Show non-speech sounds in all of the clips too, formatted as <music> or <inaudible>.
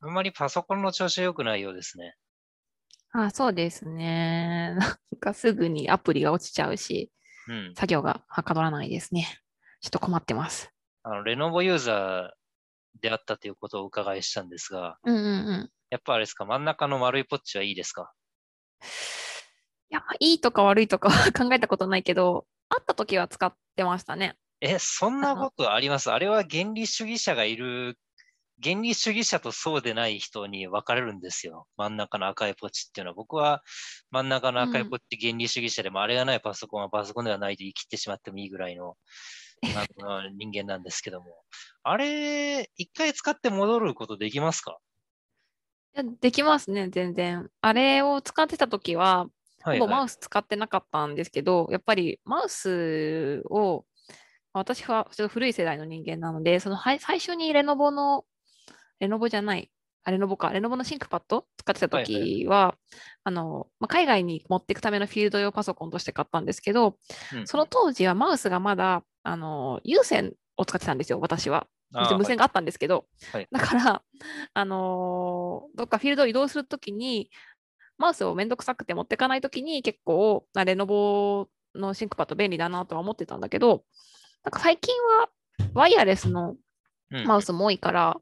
あんまりパソコンの調子良くないようですね。あ、そうですね。<laughs> なんかすぐにアプリが落ちちゃうし、うん。作業がはかどらないですね。ちょっと困ってます。あの、レノボユーザーであったということをお伺いしたんですが、うんうんうん。やっぱあれですか、真ん中の丸いポッチはいいですか？いや、まあいいとか悪いとかは <laughs> 考えたことないけど、会った時は使ってましたね。え、そんなことあります？あれは原理主義者がいる、原理主義者とそうでない人に分かれるんですよ。真ん中の赤いポチっていうのは。僕は真ん中の赤いポチ原理主義者でも、あれがないパソコンはパソコンではないと言い切ってしまってもいいぐらいの <laughs> あの人間なんですけども。あれ、一回使って戻ることできますか？いやできますね、全然。あれを使ってた時は、はい、ほぼマはい。ウス使ってなかったんですけど、やっぱりマウスを、私はちょっと古い世代の人間なので、そのはい最初にレノボの、レノボじゃない、あレノボか、レノボのシンクパッド？使ってたはいはは、あの、まあ、海外に持っていくためのフィールド用パソコンとして買ったんですけど、うん。その当時はマウスがまだ、あの、有線を使ってたんですよ、私は。無線があったんですけど、はい。だから、あのーどっかフィールドを移動するときに、マウスをめんどくさくて持ってかないときに結構、あレノボのシンクパッド便利だなとは思ってたんだけど、なんか最近はワイヤレスのうん。マウスも多いから、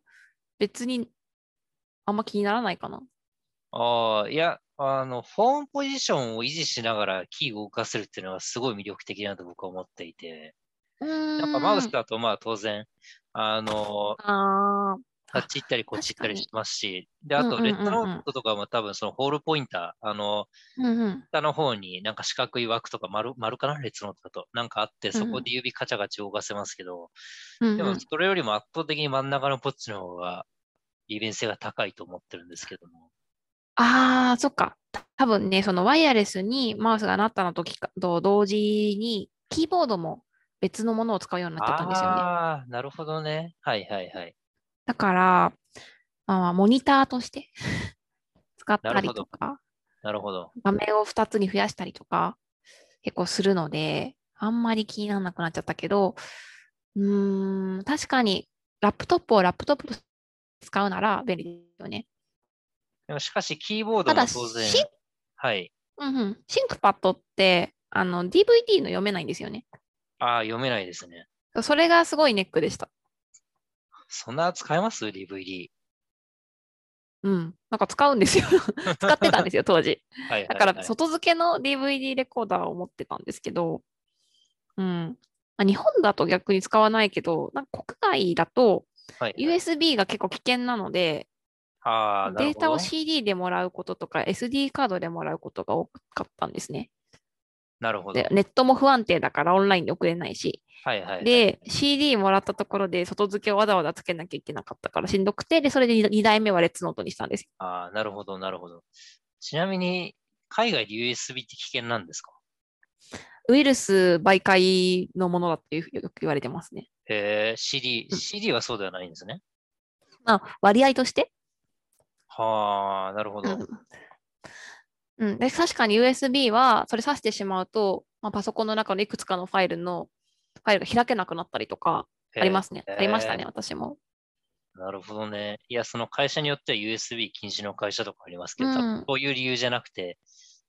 別にあんま気にならないかな。ああ、いや、あの、フォームポジションを維持しながらキーを動かせるっていうのがすごい魅力的だなと僕は思っていて、なやっぱマウスだとまあ当然、あの、ああっち行ったりこっち行ったりしますし、で、あと、レッドノートとかも多分そのホールポインター、あの、ーうんうん。下の方になんか四角い枠とか丸、丸かなレッドノートだと。なんかあって、そこで指カチャカチャ動かせますけど、でもうんうんそれよりも圧倒的に真ん中のポッチの方が利便性が高いと思ってるんですけども。ああ、そっか。た多分ね、そのワイヤレスにマウスがなったの時かと同時に、キーボードも別のものを使うようになっちゃったんですよね。ああ、なるほどね。はいはいはい。だから、まあ、モニターとして <laughs> 使ったりとか、なるほど。画面を2つに増やしたりとか、結構するので、あんまり気にならなくなっちゃったけど、うーん、確かに、ラップトップをラップトップと使うなら便利ですよね。でもしかし、キーボードただ、も当然、はい。うんうん、シンクパッドって、あの、DVD の読めないんですよね。ああ、読めないですね。それがすごいネックでした。そんな使えます ?DVD。うん。なんか使うんですよ。<laughs> 使ってたんですよ、当時。はいはい、だはい。から、外付けの DVD レコーダーを持ってたんですけど、うん。まあ、日本だと逆に使わないけど、なんか国外だとはいはい、USB が結構危険なので、ああ、なるほどデータを CD でもらうこととか SD カードでもらうことが多かったんですね。なるほど。で、ネットも不安定だからオンラインで送れないし。はいはいはい。で、CD もらったところで外付けをわざわざつけなきゃいけなかったからしんどくて、で、それで2代目はレッツノートにしたんですよ。ああ、なるほど、なるほど。ちなみに、海外で USB って危険なんですか？ウイルス媒介のものだっていうよく言われてますね。へえ、CD、うん CD はそうではないんですね。まあ、割合として？はあ、なるほど。うんうん、で確かに USB はそれ挿してしまうと、まあ、パソコンの中のいくつかのファイルのファイルが開けなくなったりとかありますね。ありましたね、私も。なるほどね。いや、その会社によっては USB 禁止の会社とかありますけど、うんういう理由じゃなくて、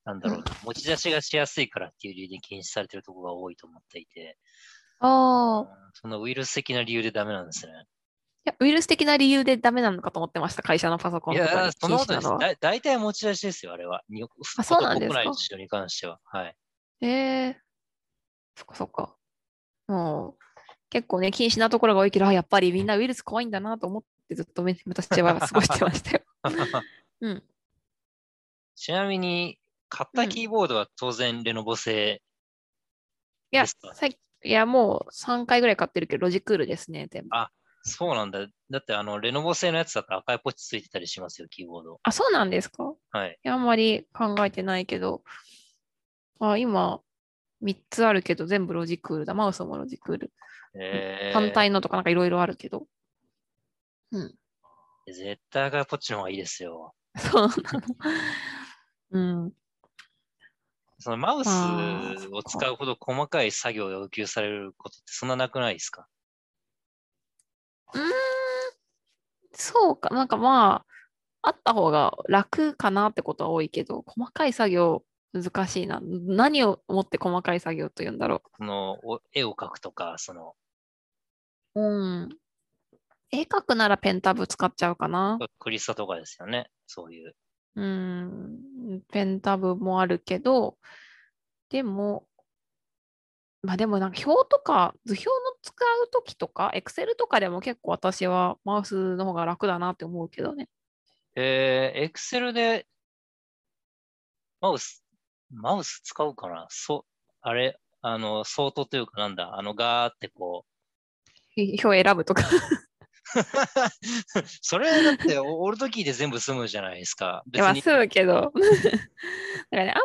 なんだろうな、持ち出しがしやすいからっていう理由で禁止されてるところが多いと思っていて、ああ、そのウイルス的な理由でダメなんですね。いや、ウイルス的な理由でダメなのかと思ってました、会社のパソコンいや、とかにそんなことです。大体持ち出しですよ、あれは。にあそうなんですか国内の市場に関しては。はい。ええそっかそっか。もう、結構ね、禁止なところが多いけど、あやっぱりみんなウイルス怖いんだなと思ってずっとめ私は過ごしてましたよ。<laughs> うん。ちなみに、買ったキーボードは当然レノボ製いや、ですか？さいいやもう3回ぐらい買ってるけど、ロジクールですね、全部。あそうなんだ。だって、あの、レノボ製のやつだと赤いポチついてたりしますよ、キーボード。あ、そうなんですか？はい。いや、あんまり考えてないけど、あ、今、3つあるけど、全部ロジクールだ。マウスもロジクール。えー、反対のとかなんかいろいろあるけど。うん。絶対赤いポチの方がいいですよ。そうなの。うん。そのマウスを使うほど細かい作業を要求されることってそんななくないですか？うーん。そうか。なんかまあ、あった方が楽かなってことは多いけど、細かい作業難しいな。何をもって細かい作業というんだろそのお絵を描くとか、そのう。うん。絵描くならペンタブ使っちゃうかな。クリスタとかですよね。そういう。うん。ペンタブもあるけど、でも、まあでもなんか表とか図表の使うときとか、エクセルとかでも結構私はマウスの方が楽だなって思うけどね。えー、Excel でマウス、マウス使うかなそう、あれ、あの、相当というかなんだ、あの、ガーってこう、表選ぶとか。<laughs> それだって、オールドキーで全部済むじゃないですか。別に。済むけど。<laughs> だからね、あんま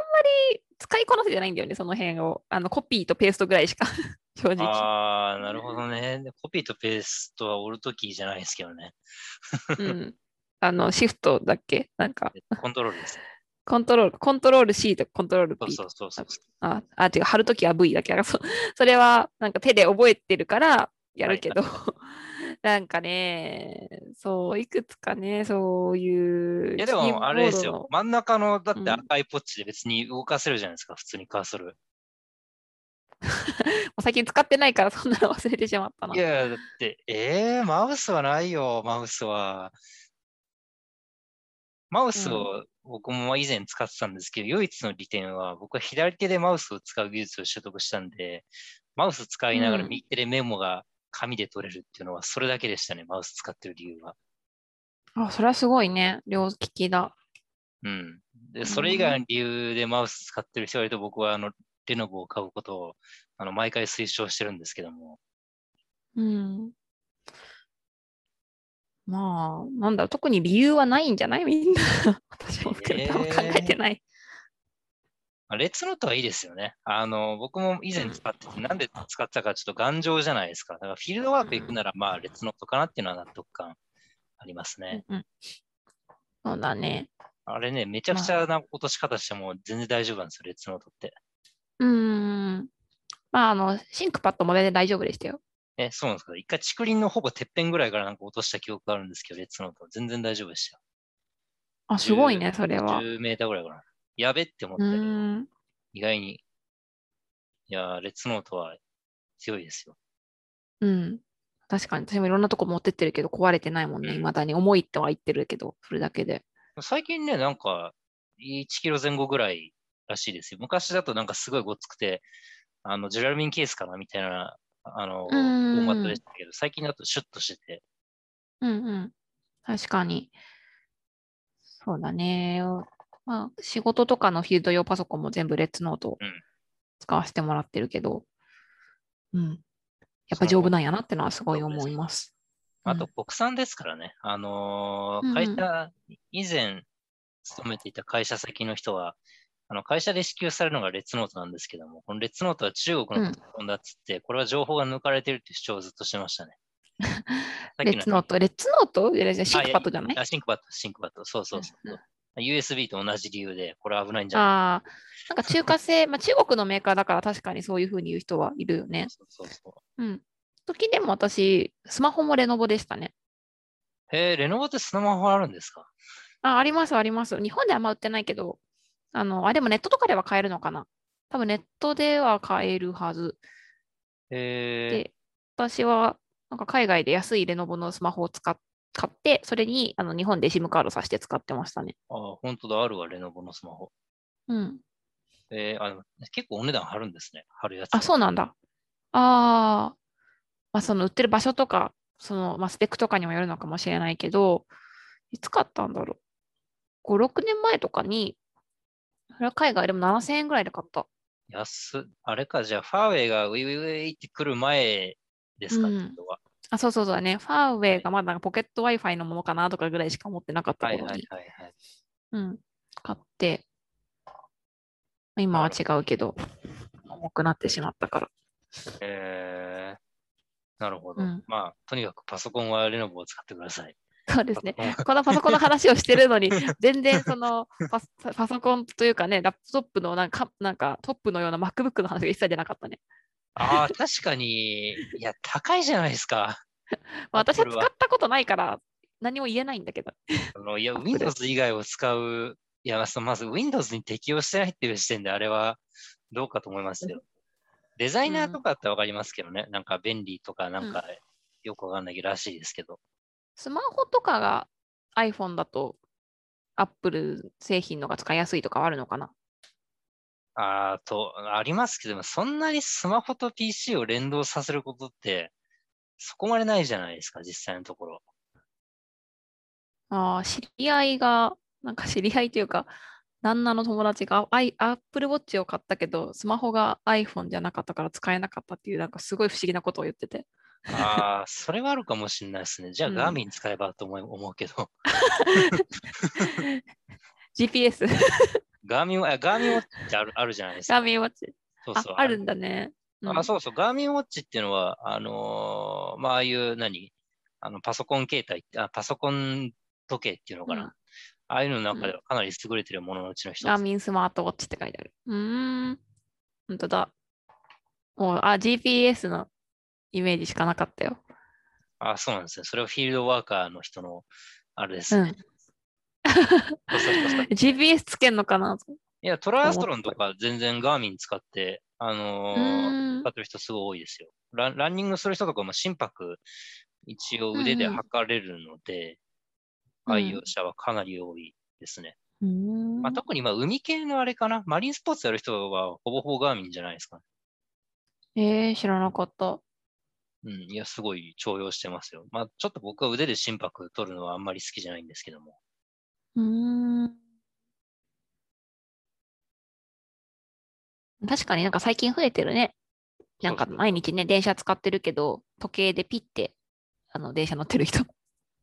り使いこなせてないんだよね、その辺を。あのコピーとペーストぐらいしか、<laughs> 正直。ああ、なるほどね。でコピーとペーストはオールドキーじゃないですけどね。うん。あの、シフトだっけ？なんか、コントロールです。コントロール、コントロール C とコントロールそう P そうそうそう。あ、あ、違う、貼るときは V だけ。そ <laughs> それは、なんか手で覚えてるからやるけど、<laughs> なんかね、そう、いくつかね、そういう。いやでも、あれですよ。真ん中の、だっうんて赤いポッチで別に動かせるじゃないですか、普通にカーソル。<laughs> 最近使ってないから、そんなの忘れてしまったな。いや、だって、えー、マウスはないよ、マウスは。マウスを僕も以前使ってたんですけど、唯一の利点は、僕は左手でマウスを使う技術を習得したんで、マウス使いながらうん右手でメモが紙で取れるっていうのは、それだけでしたね、マウス使ってる理由は。あ、それはすごいね。両利きだ。うん。で、それ以外の理由でマウス使ってる人がいると、僕はあの、レノボを買うことを、あの、毎回推奨してるんですけども。うん。まあ、なんだろう、特に理由はないんじゃない？みんな。<laughs> 私も含めて考えてない。まあレッツノートはいいですよね。あの、僕も以前使ってて、なんで使ってたかちょっと頑丈じゃないですか。だからフィールドワーク行くなら、まあ、レッツノートかなっていうのは納得感ありますね。うんうんそうだね。あれね、めちゃくちゃな落とし方しても全然大丈夫なんですよ、レッツノートって。うーん。まあ、あの、シンクパッドも全然大丈夫でしたよ。え、そうなんですか？一回竹林のほぼてっぺんぐらいからなんか落とした記憶があるんですけど、レッツノート全然大丈夫でしたよ。あ、すごいね、それは。10メーターぐらいかな。やべって思っうたけど。意外に。いやー、レッツノートは強いですよ。うん。確かに、私もいろんなとこ持ってってるけど、壊れてないもんね。うん未だに重いっては言ってるけど、それだけで。最近ね、なんか、1キロ前後ぐらいらしいですよ。昔だとなんかすごいごっつくて、あの、ジュラルミンケースかなみたいな、あの、フォーマットでしたけど、最近だとシュッとしてて、うんうん。確かに。そうだね。まあ、仕事とかのフィールド用パソコンも全部レッツノート使わせてもらってるけど、うん。やっぱ丈夫なんやなってのはすごい思います。あと国産ですからね。あのーうん会社、以前勤めていた会社先の人は、あの会社で支給されるのがレッツノートなんですけども、このレッツノートは中国のパソコンだっつって、これは情報が抜かれてるって主張をずっとしてましたね。<laughs> レッツノート、レッツノート？シンクパッドじゃない？あ、シンクパッド、シンクパッド。そうそうそう。うん USB と同じ理由で、これ危ないんじゃない？ああ、なんか中華製、<laughs> まあ中国のメーカーだから確かにそういうふうに言う人はいるよね。そうそうそう。うん。時でも私、スマホもレノボでしたね。へえ、レノボってスマホあるんですか？あ、あります、あります。日本ではあんま売ってないけど、あの、あ、でもネットとかでは買えるのかな？多分ネットでは買えるはず。へえ、で、私は、なんか海外で安いレノボのスマホを使っ買って、それにあの日本で SIM カードさして使ってましたね。あ、本当だ、あるわ、レノボのスマホ。うん。えーあの結構お値段張るんですね、貼るやつ。あ、そうなんだ。ああ、まあ、その売ってる場所とか、その、まあ、スペックとかにもよるのかもしれないけど、いつ買ったんだろう。5、6年前とかに、それは海外でも7000円ぐらいで買った。安っ。あれか、じゃあ、ファーウェイがウィウィウィって来る前ですか、うんってことは。あ、そうそうそうだね。ファーウェイがまだポケット Wi-Fi のものかなとかぐらいしか持ってなかったはい頃に、はいはいはい。うん、買って、今は違うけど、重くなってしまったから。えー、なるほど。うんまあ、とにかくパソコンはレノボを使ってください。そうですね。このパソコンの話をしてるのに、<laughs> 全然そのパソコンというかね、ラップトップのなんかなんかトップのような MacBook の話が一切出なかったね。ああ、確かに、いや、高いじゃないですか。まあ、私は使ったことないから、何も言えないんだけど。あのいや、Windows 以外を使う、いや、まず Windows に適用してないっていう時点であれはどうかと思いますよ。デザイナーとかだったらわかりますけどね。なんか便利とか、なんかよくわかんないらしいですけど。スマホとかが iPhone だと Apple 製品のが使いやすいとかはあるのかな？あーと、ありますけども、そんなにスマホと PC を連動させることって、そこまでないじゃないですか、実際のところ。ああ、知り合いが、なんか知り合いというか、旦那の友達が I- Apple Watch を買ったけど、スマホが iPhone じゃなかったから使えなかったっていう、なんかすごい不思議なことを言ってて。ああ、それはあるかもしれないですね。じゃあ、うんガーミン使えばと思い思うけど、<laughs> GPS、ガーミン、あガーミンウォッチってあるあるじゃないですか。ガーミンウォッチ。あそうそう。あるんだね。うんあ、そうそう。ガーミンウォッチっていうのは、あのーまあ、ああいう何、あの、パソコン携帯あ、パソコン時計っていうのかな。うんああいうのの中ではかなり優れてるもののうちの一つ。ガーミンスマートウォッチって書いてある。うーん。本当だ。もう、あ、GPS のイメージしかなかったよ。あ、そうなんですね。それはフィールドワーカーの人の、あれですね。GPS つけんのかな？いや、トライアストロンとか全然ガーミン使って、あのうー使ってる人すごい多いですよ。ランランニングする人とかも心拍一応腕で測れるので、うん愛用者はかなり多いですね。まあ、特に今海系のあれかな、マリンスポーツやる人はほぼほぼガーミンじゃないですか、ね。えー、知らなかった。うん、いや、すごい重用してますよ。まあ、ちょっと僕は腕で心拍取るのはあんまり好きじゃないんですけども。うーん。確かになんか最近増えてるね。なんか毎日ね、電車使ってるけど、時計でピッて、あの、電車乗ってる人、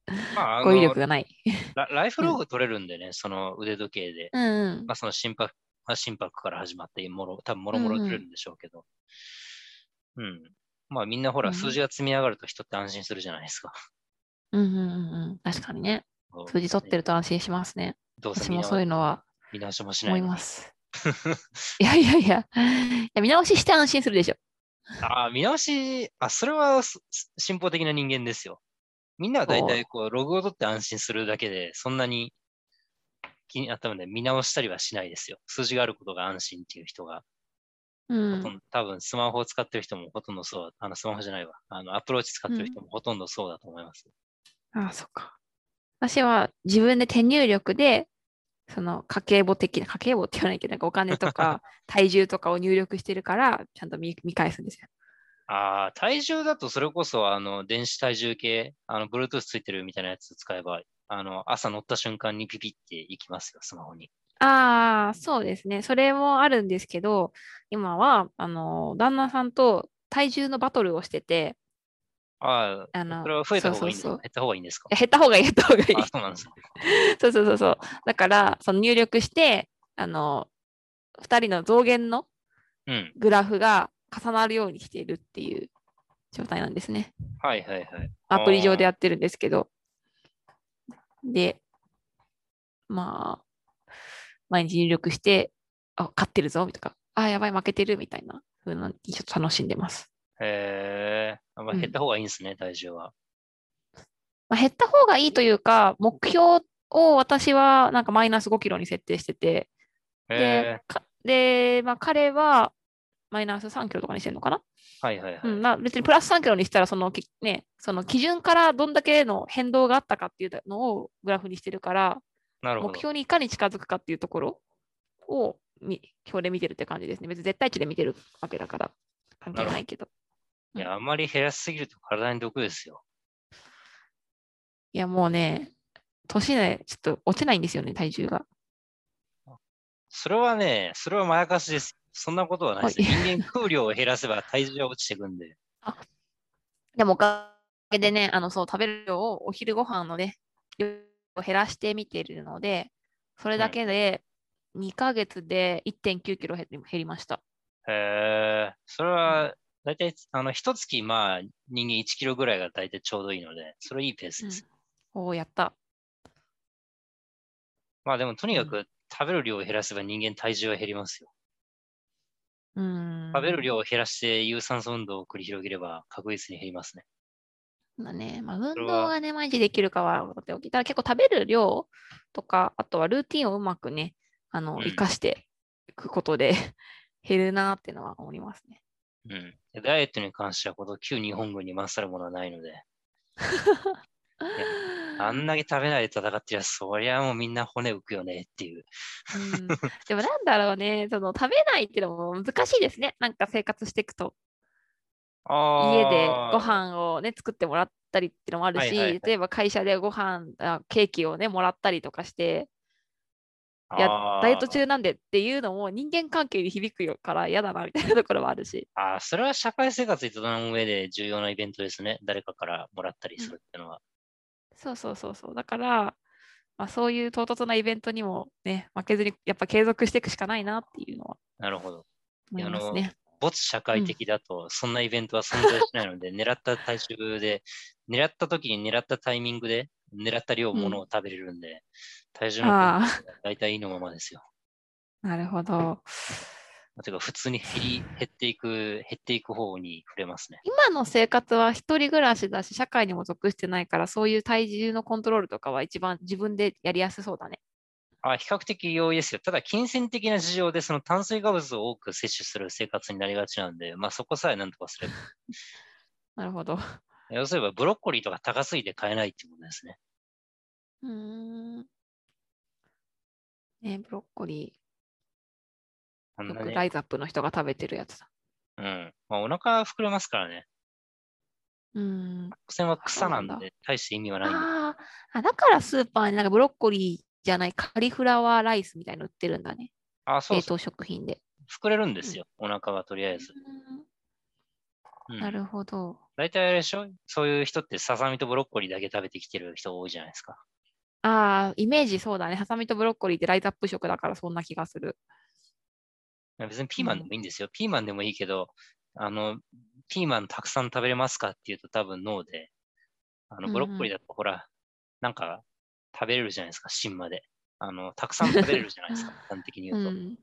<laughs> まあ、あ語彙の力がない。<laughs> ラライフログ取れるんでね、その腕時計で。うんうんまあ、その心拍、まあ心拍から始まって、もろ、多分もろもろ取れるんでしょうけど。うん、まあ、みんなほら、うん数字が積み上がると人って安心するじゃないですか。うんうんうんうん。確かにね。数字取ってると安心しますね。どうせ私もそういうのは見直しもしな思いのに。います。<laughs> いやいやいや、いや見直しして安心するでしょ。ああ、見直し、あ、それは進歩的な人間ですよ。みんなは大体こう、ログを取って安心するだけで、そんなに気になったので見直したりはしないですよ。数字があることが安心っていう人が、うん。多分スマホを使ってる人もほとんどそう、あのスマホじゃないわ。あのアプローチ使ってる人もほとんどそうだと思います。ああ、そっか。私は自分で手入力で、その家計簿的な、家計簿って言わないけど、なんかお金とか <laughs> 体重とかを入力してるから、ちゃんと見見返すんですよ。ああ、体重だとそれこそ、あの、電子体重計、あの、Bluetooth ついてるみたいなやつ使えば、あの、朝乗った瞬間にピピっていきますよ、スマホに。ああ、そうですね。それもあるんですけど、今は、あの、旦那さんと体重のバトルをしてて、ああ、あのそれは増えた方がいいんですそうそうそうか減った方がいいんですか？減った方がいい、減った方がいい。あ、そうなんですか。<laughs> そうそうそうそう。だから、その入力して、あの、2人の増減のうん。グラフが重なるようにしているっていう状態なんですね。はいはいはい。アプリ上でやあってるんですけど。で、まあ、毎日入力して、あ、勝ってるぞ、とか、あ、やばい、負けてる、みたいな風なにちょっと楽しんでます。ーへえ、あまあ、うん減った方がいいんですね、体重は。まあ、減った方がいいというか、目標を私はなんかマイナス5キロに設定してて、へででまあ、彼はマイナス3キロとかにしてるのかな、はいはいはい。うんまあ、別にプラス3キロにしたらその、きね、その基準からどんだけの変動があったかっていうのをグラフにしてるから。目標にいかに近づくかっていうところをみ表で見てるって感じですね。別に絶対値で見てるわけだから関係ないけど。いや、あんまり減らしすぎると体に毒ですよ。いや、もうね、年でちょっと落ちないんですよね、体重が。それはね、それはまやかしです。そんなことはないです。は人間空量を減らせば体重は落ちていくんで。でもおかげでね、あの、そう、食べる量をお昼ご飯のね、量を減らしてみてるので、それだけで2ヶ月で1.9キロ減りました。へえ、それは、だいたい、あの、一月、まあ、人間1キロぐらいがだいたいちょうどいいので、それいいペースです。おお、やった。まあでも、とにかく食べる量を減らせば人間体重は減りますよ。うん。食べる量を減らして有酸素運動を繰り広げれば確実に減りますね。だね。まあ、運動がね、毎日できるかは分かっておき。ただ結構食べる量とか、あとはルーティンをうまくね、あの、うん生かしていくことで <laughs> 減るなっていうのは思いますね。うん。でダイエットに関しては、この旧日本軍に勝るものはないので、<laughs> あんだけ食べないで戦ってりゃ、そりゃもうみんな骨浮くよねっていう。うん、でもなんだろうね、その食べないっていうのも難しいですね。なんか生活していくと。家でご飯をね、作ってもらったりっていうのもあるし、はいはいはい例えば会社でご飯あ、ケーキをね、もらったりとかして、いやダイエット中なんでっていうのも人間関係に響くよから嫌だなみたいなところもあるし。あーそれは社会生活に営む上で重要なイベントですね。誰かからもらったりするっていうのは。そうそうそうそう。だから、まあ、そういう唐突なイベントにもね、負けずにやっぱ継続していくしかないなっていうのはなるほど。思いますね。没社会的だと、そんなイベントは存在しないので、<laughs> 狙った体重で、狙った時に狙ったタイミングで、狙った量ものを食べれるんで、体重の大体いいのままですよ。なるほど。てか、普通に減り、減っていく、減っていく方に触れますね。今の生活は一人暮らしだし、社会にも属してないから、そういう体重のコントロールとかは一番自分でやりやすそうだね。あ比較的容易ですよ。ただ、金銭的な事情で、その炭水化物を多く摂取する生活になりがちなんで、まあそこさえなんとかすれば。<laughs> なるほど。要すれば、ブロッコリーとか高すぎて買えないっていうことですね。うーん。ね、ブロッコリー、よくライズアップの人が食べてるやつだ。うん。まあ、お腹膨れますからね。うーん。所詮は草なんで、大して意味はない。あーあ、だからスーパーになんかブロッコリーじゃないカリフラワーライスみたいなの売ってるんだね。あ、そうそう。冷凍食品で。膨れるんですよ。お腹はとりあえず。うんなるほど。大体あれでしょ？そういう人ってささみとブロッコリーだけ食べてきてる人多いじゃないですか。ああ、イメージそうだね。ハサミとブロッコリーってライズアップ食だからそんな気がする。別にピーマンでもいいんですよ。ピーマンでもいいけど、あの、ピーマンたくさん食べれますかっていうと多分ノーで、あの、うんうんブロッコリーだとほら、なんか食べれるじゃないですか、芯まで。あの、たくさん食べれるじゃないですか、<laughs> 一般的にう言うと。ん。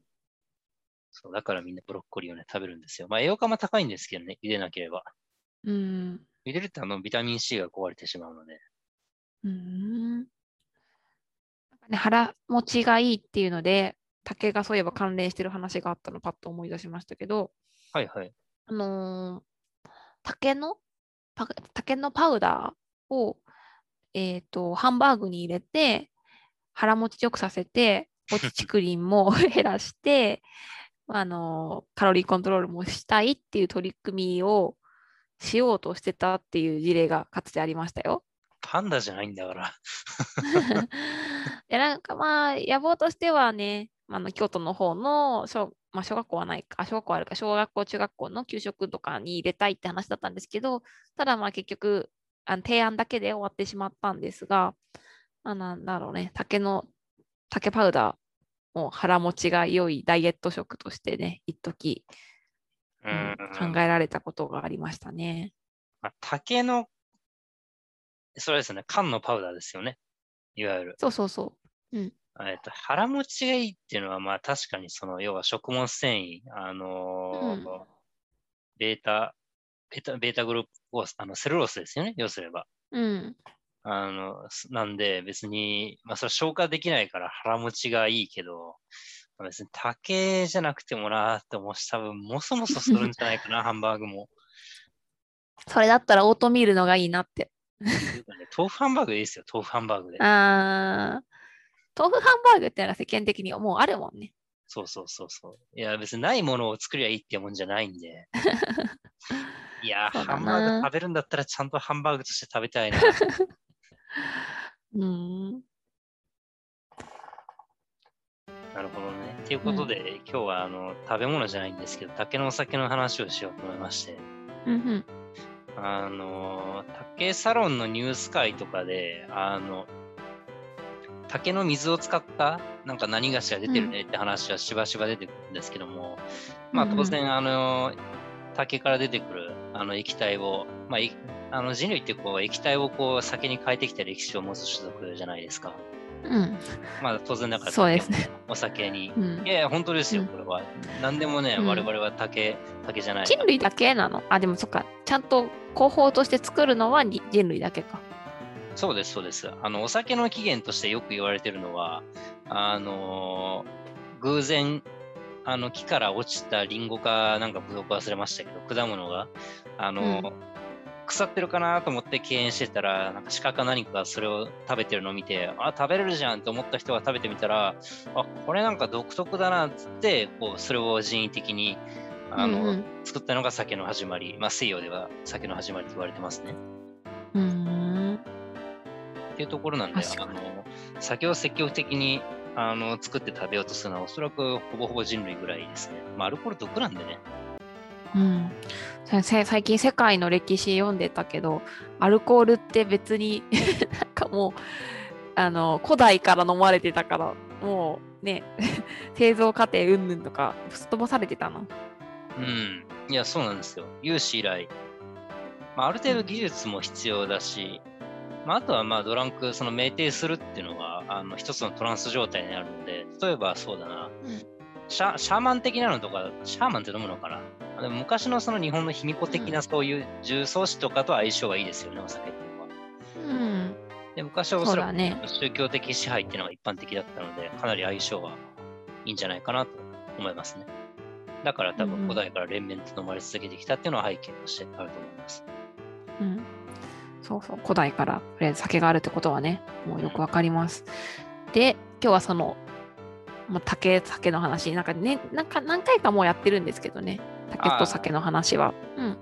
そう、だからみんなブロッコリーをね、食べるんですよ。まあ栄養価も高いんですけどね、茹でなければ。うん。茹でるとあの、ビタミン C が壊れてしまうので。うん。なんかね、腹持ちがいいっていうので、竹がそういえば関連してる話があったのパッと思い出しましたけど、はいはい。あのー竹のパ竹のパウダーを、えっと、ハンバーグに入れて、腹持ちよくさせて、<laughs> お乳クリームも <laughs> 減らして、あのーカロリーコントロールもしたいっていう取り組みをしようとしてたっていう事例がかつてありましたよ。パンダじゃないんだから。<laughs> で、なんかまあ、野望としてはね、あの京都の方の小,、まあ、小学校はないか、小学校あるか、小学校、中学校の給食とかに入れたいって話だったんですけど、ただまあ結局、あの提案だけで終わってしまったんですが、まあ、なんだろうね、竹の、竹パウダーも腹持ちが良いダイエット食としてね、一時、ううんん。考えられたことがありましたね。まあ、竹の、それですね、缶のパウダーですよね。いわゆる。そうそうそう。えっと、腹持ちがいいっていうのは、まあ確かにその、要は食物繊維、あのーうんベータ、ベータ、ベータグループを、あの、セルロースですよね、要すれば。うん。あの、すなんで別に、まあそれ消化できないから腹持ちがいいけど、まあ別に竹じゃなくてもなーって思うし、多分もそもそするんじゃないかな、<laughs> ハンバーグも。それだったらオートミールのがいいなって。豆腐ハンバーグでいいですよ、豆腐ハンバーグで。あー豆腐ハンバーグってのは世間的にもうあるもんね。そうそうそうそう。いや、別にないものを作りゃいいってもんじゃないんで。<laughs> いや、ハンバーグ食べるんだったらちゃんとハンバーグとして食べたいな。うん。なるほどね。ということで、今日はあの食べ物じゃないんですけど、竹のお酒の話をしようと思いまして。うんうん。あの、竹サロンのニュース会とかで、あの、竹の水を使ったなんか何がしが出てるねって話はしばしば出てくるんですけども、まあうんうん当然、あの、竹から出てくるあの液体を、まあ、いあの人類ってこう液体をこう酒に変えてきた歴史を持つ種族じゃないですか。うん。まあ当然だからそうですね。お酒に。うんいやいや、本当ですよ、うんこれは。何でもね、うん我々は竹、竹じゃない。人類だけなの？あ、でもそっか。ちゃんと広報として作るのはに人類だけか。そうです、そうです。あの、お酒の起源としてよく言われてるのは、あのー偶然、あの、木から落ちたリンゴか、なんかブドウか忘れましたけど、果物が、あのー腐ってるかなと思って敬遠してたら、なんか鹿か何かがそれを食べてるのを見て、あ、食べれるじゃんと思った人が食べてみたら、あ、これなんか独特だなっつって、こう、それを人為的に、あの、うんうん作ったのが酒の始まり。まあ、西洋では酒の始まりと言われてますね。うーん。っていうところなんで、あの酒を積極的にあの作って食べようとするのは、おそらくほぼほぼ人類ぐらいですね。まあ、アルコール毒なんでね。うん、先生最近世界の歴史読んでたけどアルコールって別に <laughs> なんかもうあの古代から飲まれてたからもうね <laughs> 製造過程云々とかすっ飛ばされてたの？うん。いや、そうなんですよ。有史以来。まあ、ある程度技術も必要だし、まあ、あとはまあドランク、その酩酊するっていうのは、あの一つのトランス状態になるので、例えばそうだな、うんシャシャーマン的なのとか、シャーマンって飲むのかな？あでも昔のその日本の卑弥呼的うなそういう重装士とかと相性がいいですよね、お酒っていうのは。うん、で昔はおそらく。宗教的支配っていうのが一般的だったので、かなり相性がいいんじゃないかなと思いますね。だから多分古代から連綿と飲まれ続けてきたっていうのは背景としてあると思います。うん、そうそう古代からとりあえず酒があるってことはねもうよくわかります。で今日はそのもう竹酒の話なんかねなんか何回かもうやってるんですけどね竹と酒の話は。うん、で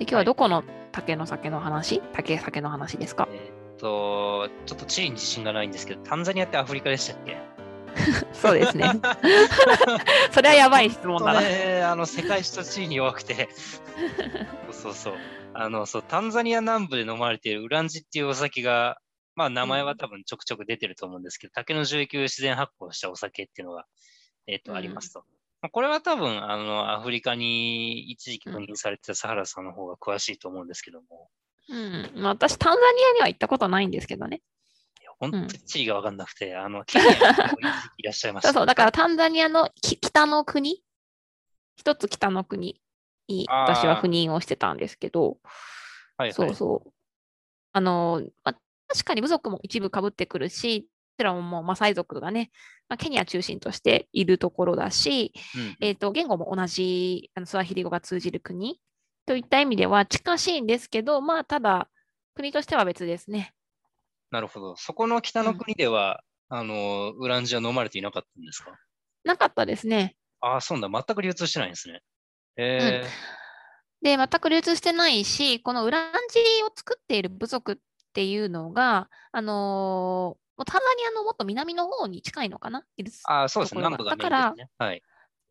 今日はどこの竹の酒の話？竹酒の話ですか？えーっと、ちょっと地理に自信がないんですけど、タンザニアってアフリカでしたっけ？<laughs> そうですね。<laughs> それはやばい質問だな。ね、あの世界史と地理に弱くて、そうそう。あのそうタンザニア南部で飲まれているウランジっていうお酒が、まあ名前は多分ちょくちょく出てると思うんですけど、竹の樹液を自然発酵したお酒っていうのが、えっ、と、うん。ありますと。まあこれは多分、あの、アフリカに一時期赴任されてたサハラさんの方が詳しいと思うんですけども、うん。まあ、私、タンザニアには行ったことないんですけどね。いや本当うん。に地理がわかんなくて、あの、ケニアにいらっしゃいました。<laughs> そうそう、だからタンザニアのき北の国、一つ北の国に私は赴任をしてたんですけど、はいはい、そうそう。あの、まあ、確かに部族も一部かぶってくるし、こちらももうマサイ族がね、まあ、ケニア中心としているところだし、うんえー、と言語も同じあのスワヒリ語が通じる国といった意味では近しいんですけど、まあ、ただ、国としては別ですね。なるほど。そこの北の国では、あの、ウランジは飲まれていなかったんですか？なかったですね。ああ、そうなんだ。全く流通してないんですね。えで、全く流通してないし、このウランジを作っている部族っていうのが、あのーもうタンザニアのもっと南の方に近いのかな？ああ、そうですね。南部ががメインですね。はい。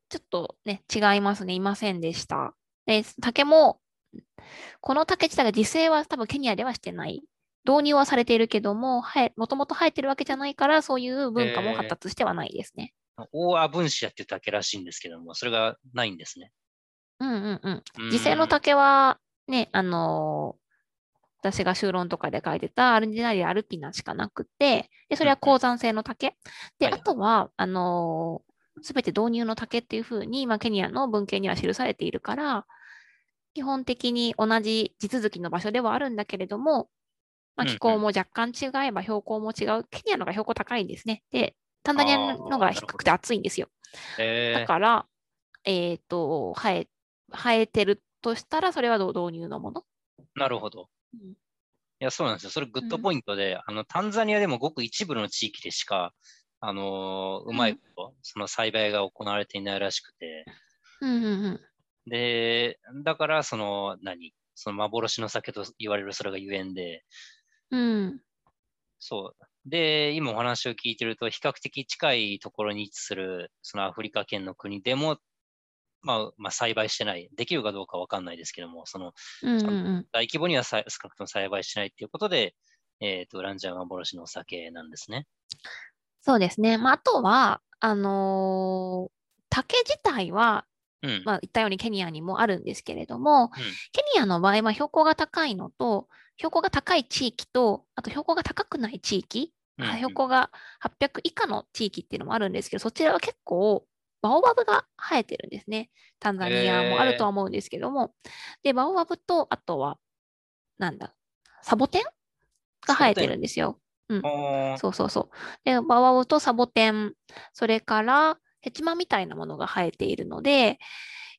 ちょっとね、違いますね。いませんでした。で、竹も、この竹自体が自生は多分ケニアではしてない。導入はされているけども、もともと生えてるわけじゃないから、そういう文化も発達してはないですね。大アブンシアっていう竹らしいんですけども、それがないんですね。うんうんうん。うん自生の竹は、ね、あのー私が修論とかで書いてたアルジナリア・アルピナしかなくて、で、それは鉱山性の竹。で、あとは、あのすべて導入の竹っていうふうに、まあ、ケニアの文献には記されているから、基本的に同じ地続きの場所ではあるんだけれども、まあ、うんうん気候も若干違えば標高も違う。ケニアのが標高高いんですね。で、タンザニアのが低くて暑いんですよ。えだから、えっ、と、生え、生えてるとしたら、それは導入のもの？ー、なるほど。うんいや、そうなんですよ。それグッドうんポイントで、あの、タンザニアでもごく一部の地域でしか、あのーうまいこと、その栽培が行われていないらしくて、うんうんうん。で、だから、その、何？その幻の酒と言われるそれがゆえんで、うん。そう。で、今お話を聞いてると、比較的近いところに位置する、そのアフリカ圏の国でも、まあ、まあ、栽培してない。できるかどうかわかんないですけども、その、うんうんうん。大規模にはさ少なくとも栽培してないっていうことで、えっ、と、ランジャー幻のお酒なんですね。そうですね。まあ、あとは、あのー竹自体は、うん。まあ、言ったようにケニアにもあるんですけれども、ケニアの場合は標高が高いのと、標高が高い地域と、あと標高が高くない地域うんうん標高が800以下の地域っていうのもあるんですけど、そちらは結構バオバブが生えてるんですね。タンザニアもあるとは思うんですけども。で、バオバブと、あとは、なんだ、サボテンが生えてるんですよ。あそうそうそう。で、バワオとサボテン、それからヘチマみたいなものが生えているので、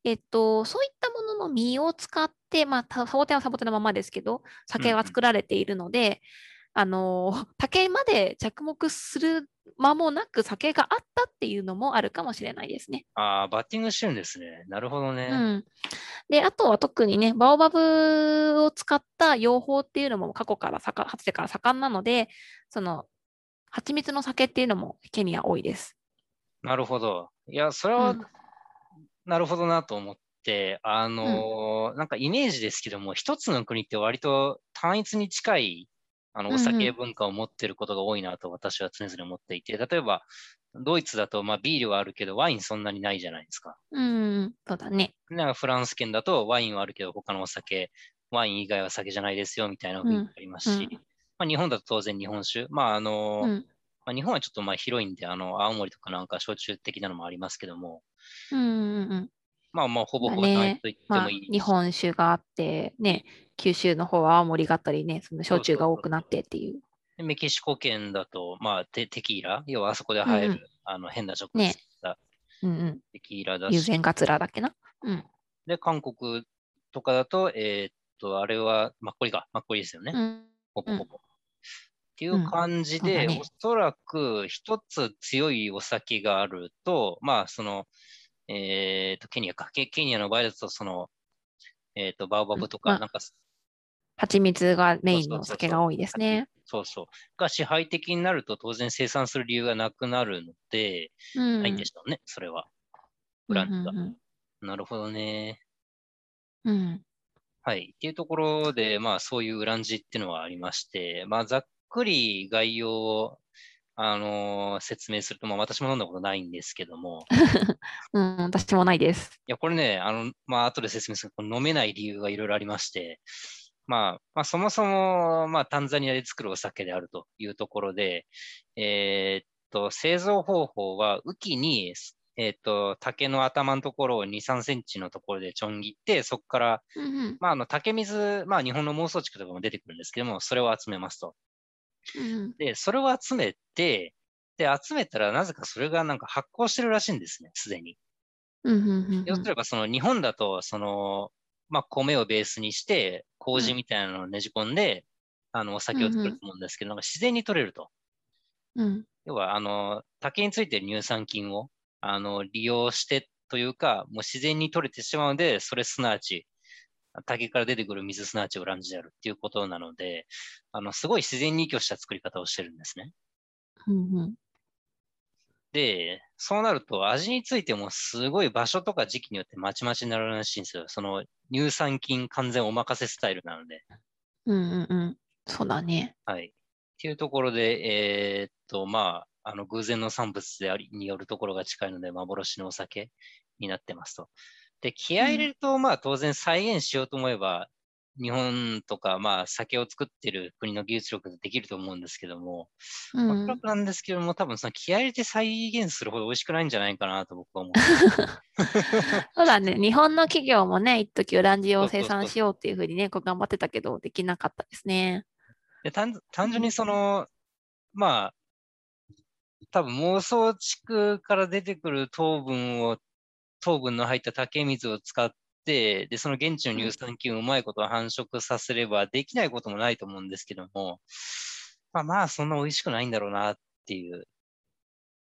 えっと、そういったものの実を使って、まあ、たサボテンはサボテンのままですけど、酒が作られているので、あのー、<laughs> 竹まで着目する間もなく酒があったっていうのもあるかもしれないですね。あー、バッティングしてるんですね。なるほどね。うん。で、あとは特にね、バオバブを使った養蜂っていうのも過去からかつてから盛んなので、その、蜂蜜の酒っていうのもケニア多いです。なるほど。いや、それはうん、なるほどなと思って、あのーなんかイメージですけども、一つの国って割と単一に近い、あの、お酒文化を持ってることが多いなと私は常々思っていて、例えば、ドイツだと、まあ、ビールはあるけど、ワインそんなにないじゃないですか。うん、そうだね。なんかフランス圏だと、ワインはあるけど、他のお酒、ワイン以外は酒じゃないですよ、みたいな雰囲気がありますし、うんうんまあ、日本だと当然日本酒。まあ、あのーうん、まあ、日本はちょっとまあ広いんで、あの、青森とかなんか焼酎的なのもありますけども、うん、うんうん。まあまあ、ほぼほぼまあね単一と言ってまあ、もいい。日本酒があって、ね、九州の方は青森があったりね、その焼酎が多くなってっていう。でメキシコ圏だと、まあテ、テキーラ、要はあそこで生える、うんうんあの変な植ね物だ、うんうん。テキーラだし、友禅ガツラだっけな？うん。で、韓国とかだと、えーっと、あれはマッコリか、マッコリですよね。うん。ほぼほぼ。っていう感じで、そうだねおそらく一つ強いお酒があると、まあ、その、えーっと、ケニアか。ケケニアの場合だと、その、えーっと、バオバブとか、うんまあなんか、蜂蜜がメインのお酒が多いですね。そうそう。が支配的になると当然生産する理由がなくなるので、うん。ないんでしょうね、それは。ブランドが。うんうんなるほどね。うん。うんはい。っていうところで、まあそういうウランジっていうのはありまして、まあざっくり概要を、あのー説明すると、まあ私も飲んだことないんですけども、<laughs> うん、私もないです。いや、これね、あの、まあ後で説明すると、飲めない理由がいろいろありまして、まあ、まあそもそも、まあタンザニアで作るお酒であるというところで、えーっと、製造方法は、雨季に、えーっと、竹の頭のところを2、3センチのところでちょん切って、そこからうんうんまあ、あの竹水、まあ、日本の妄想地区とかも出てくるんですけども、それを集めますと。うん。で、それを集めて、で、集めたらなぜかそれがなんか発酵してるらしいんですね、すでに。要すれば、その日本だと、その、まあ、米をベースにして、麹みたいなのをねじ込んで、あの、お酒を作ると思うんですけど、なんか自然に取れると。うん。要は、あの、竹についてる乳酸菌を、あの、利用してというか、もう自然に取れてしまうので、それすなわち、竹から出てくる水すなわちオランジであるっていうことなので、あの、すごい自然に依拠した作り方をしてるんですね。うんうんで、そうなると味についてもすごい場所とか時期によってまちまちになるらしいんですよ。その乳酸菌完全お任せスタイルなので。うんうんうん。そうだね。はい。っていうところで、えーっと、まあ、あの、偶然の産物であり、によるところが近いので、幻のお酒になってますと。で、気合い入れると、まあ、当然再現しようと思えば、日本とか、まあ、酒を作ってる国の技術力でできると思うんですけども、うおそらん。くなんですけども、多分その気合い入れて再現するほど美味しくないんじゃないかなと僕は思う。<laughs> そうだね。日本の企業もね、一時オランジを生産しようっていうふうにね、こう頑張ってたけど、できなかったですね。で単単純にその、まあ、多分妄想地区から出てくる糖分を、糖分の入った竹水を使って、で、その現地の乳酸菌をうまいこと繁殖させればできないこともないと思うんですけども、まあまあ、そんな美味しくないんだろうなっていう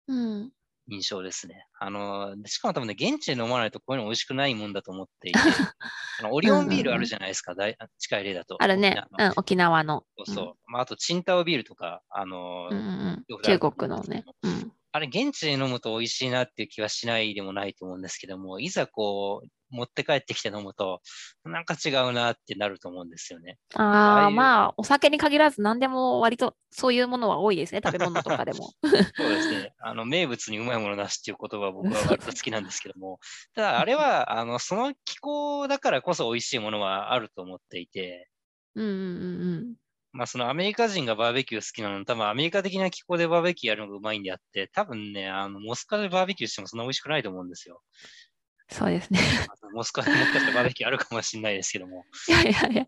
うん。印象ですね。あの、でしかも多分ね、現地で飲まないとこういうの美味しくないもんだと思っていて、<laughs> あのオリオンビールあるじゃないですか、大近い例だと。あるね。うん、沖縄の。そうそう。まあ、あと、チンタオビールとか、あの、うんうん中国のね。うん。あれ、現地で飲むと美味しいなっていう気はしないでもないと思うんですけども、いざこう、持って帰ってきて飲むと、なんか違うなってなると思うんですよね。ああまあ、お酒に限らず何でも割とそういうものは多いですね。食べ物とかでも。<laughs> そうですね。あの、名物にうまいものなしっていう言葉は僕は割と好きなんですけども、ただ、あれは、<laughs> あの、その気候だからこそ美味しいものはあると思っていて、うんうんうんまあそのアメリカ人がバーベキュー好きなの多分アメリカ的な気候でバーベキューやるのがうまいんであって、多分ね、あの、モスクワでバーベキューしてもそんな美味しくないと思うんですよ。そうですね。モスクワでもしかしたらバーベキューあるかもしれないですけども。いやいやいや、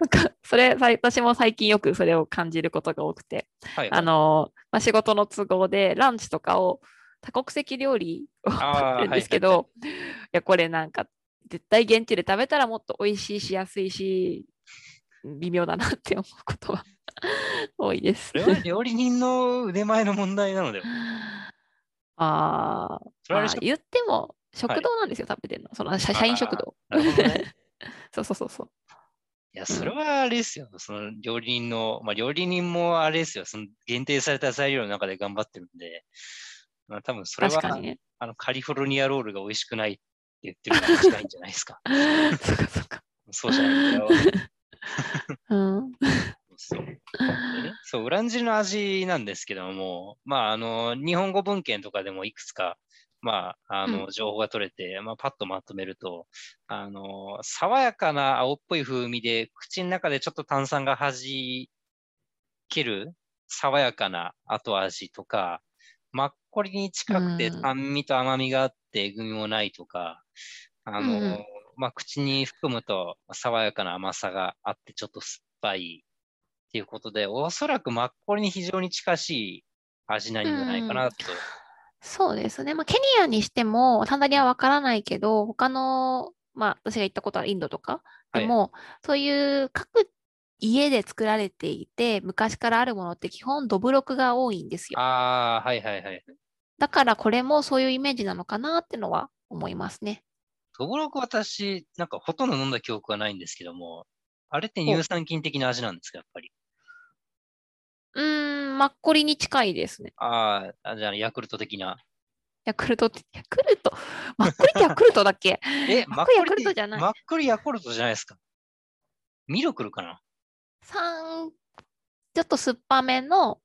なんかそれ、私も最近よくそれを感じることが多くて、はい。あの、まあ、仕事の都合でランチとかを多国籍料理を食べるんですけど、いや、これなんか絶対現地で食べたらもっと美味しいし、安いし、微妙だなって思うことは <laughs> 多いですそ。れは料理人の腕前の問題なのでは？あまあ言っても食堂なんですよ、食べてるの。その社社員食堂。ね。<laughs> そうそうそうそう。いや、それはあれですよ。その料理人の、まあ料理人もあれですよ。その限定された材料の中で頑張ってるんで、まあ多分それは、ね。あのカリフォルニアロールが美味しくないって言ってるのが近いんじゃないですか？<laughs> そうかそうか。そうじゃないんだよ。<laughs> うん。そう。そう、ウランジの味なんですけども、まあ、あの、日本語文献とかでもいくつか、まあ、あの、情報が取れて、まあ、パッとまとめると、あの、爽やかな青っぽい風味で、口の中でちょっと炭酸が弾ける、爽やかな後味とか、マッコリに近くてうん。酸味と甘みがあって、えぐみもないとか、あの、うんうんまあ、口に含むと爽やかな甘さがあって、ちょっと酸っぱいっていうことで、おそらくマッコリに非常に近しい味なんじゃないかなと。そうですね。まあ、ケニアにしても、タンザニアはわからないけど、他の、まあ、私が行ったことはインドとかでも、そういう各家で作られていて、昔からあるものって基本どぶろくが多いんですよ。ああ、はいはいはい。だからこれもそういうイメージなのかなってのは思いますね。トブロク私、なんかほとんど飲んだ記憶はないんですけども、あれって乳酸菌的な味なんですか、やっぱり？うーん、マッコリに近いですね。あーあ、じゃあヤクルト的な。ヤクルトって、ヤクルト、マッコリってヤクルトだっけ？え、マッコリヤクルトじゃないマッコリヤクルトじゃないですか。ミルクルかな？酸、ちょっと酸っぱめの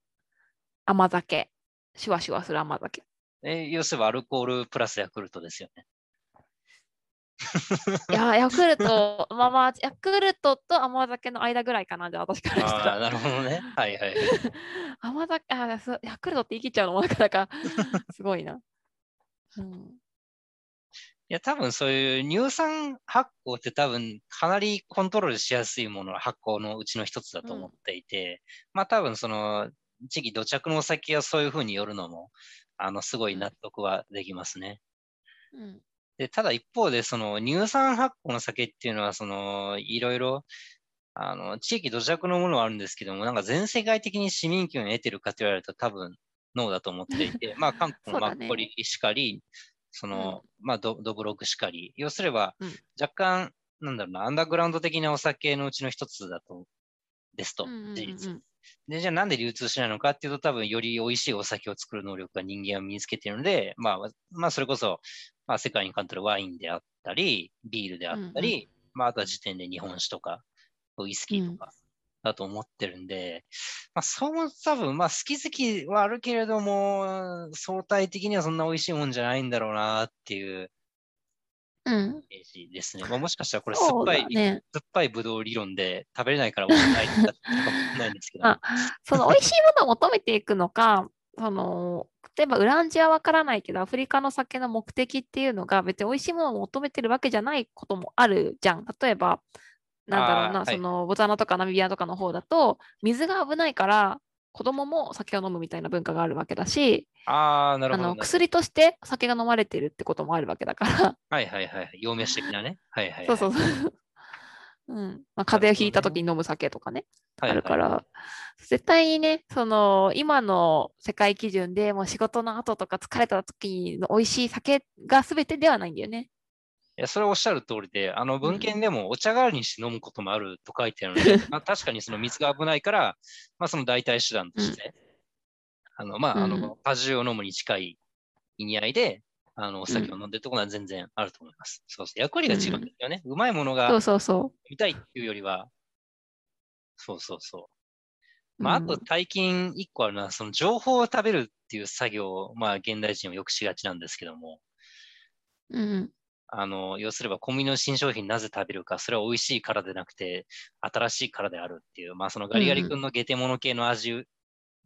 甘酒。シュワシュワする甘酒。え、要するにアルコールプラスヤクルトですよね。いや、<laughs> ヤクルト、まあまあ、ヤクルトと甘酒の間ぐらいかな、じゃあ私からしたああ、ら。なるほどね。はいはいはい。<laughs> 甘酒、あヤクルトって言い切っちゃうのもなかなかすごいな。うん、いや、多分そういう乳酸発酵って多分かなりコントロールしやすいもの、発酵のうちの一つだと思っていて、まあ多分その時期土着のお酒はそういうふうによるのも、あの、すごい納得はできますね。うん、で、ただ一方で、その乳酸発酵の酒っていうのは、その、いろいろ、あの、地域土着のものはあるんですけども、なんか全世界的に市民権を得てるかと言われると多分、ノーだと思っていて、<laughs> まあ、韓国のマッコリしかり、その、まあド、ドブロクしかり、要すればうん、若干、なんだろうな、アンダーグラウンド的なお酒のうちの一つだと、ですとうんうんうんう、ん。事実。で、じゃあなんで流通しないのかっていうと、多分より美味しいお酒を作る能力が人間は身につけているので、まあ、まあ、それこそ、まあ、世界に関するワインであったり、ビールであったり、まあ、あとは時点で日本酒とか、ウイスキーとか、だと思ってるんで、まあ、そう多分、まあ、好き好きはあるけれども、相対的にはそんな美味しいもんじゃないんだろうなっていううん、イメージですね。まあ、もしかしたらこれ酸っぱい、だね。酸っぱいブドウ理論で食べれないからない <laughs> その美味しいものを求めていくのか、その例えばウランジはわからないけど、アフリカの酒の目的っていうのが別に美味しいものを求めてるわけじゃないこともあるじゃん。例えば、なんだろうな、はいそのボツワナとかナミビアとかの方だと、水が危ないから子供も酒を飲むみたいな文化があるわけだし、薬として酒が飲まれてるってこともあるわけだから、はいはいはい。陽明酒的なね。はいはい、はい。そうそうそう。うん。まあ、風邪をひいた時に飲む酒とかね。はいはいあるから、絶対にね、その今の世界基準でもう仕事の後とか疲れた時の美味しい酒が全てではないんだよね。いや、それはおっしゃる通りで、あの文献でもお茶代わりにして飲むこともあると書いてあるので、<laughs> まあ、確かにその水が危ないから、まあその代替手段として、あの、まあ、あうんの、果汁を飲むに近い意味合いで、あの、お酒を飲んでるところは全然あると思います。そうそう。役割が違うんですよね。うまいものがそうそうそ見たいっていうよりは、そうそうそう。う。まあ、あうんと最近一個あるのは、その情報を食べるっていう作業を、まあ、現代人はよくしがちなんですけども、うんあの、要すれば小麦の新商品なぜ食べるか、それは美味しいからでなくて、新しいからであるっていう、まあそのガリガリ君のゲテモノ系の味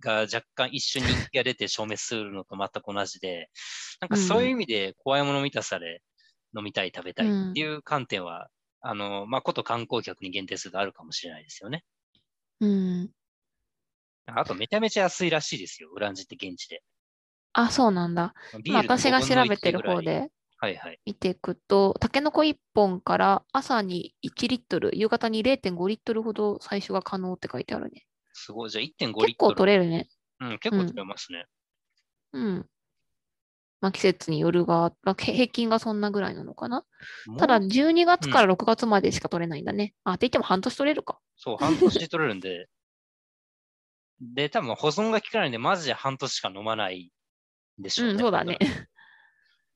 が若干一瞬人気が出て消滅するのと全く同じで、<laughs> なんかそういう意味で怖いもの見たさで飲みたい、食べたいっていう観点は、うん、あの、まあこと観光客に限定するとあるかもしれないですよね。うん。あとめちゃめちゃ安いらしいですよ、ウランジって現地で。あ、そうなんだ。私が調べてる方ではいはい。見ていくと、タケノコ1本から朝に1リットル、夕方に0.5リットルほど採取が可能って書いてあるね。すごい。じゃあ1.5リットル。結構取れるね。うん、結構取れますね。うん。うん、まあ、季節によるが、まあ、平均がそんなぐらいなのかな。ただ、12月から6月までしか取れないんだね。うん、あ、って言っても半年取れるか。そう、半年で取れるんで。<laughs> で、多分保存が効かないんで、マジで半年しか飲まないんでしょうね。うん、そうだね。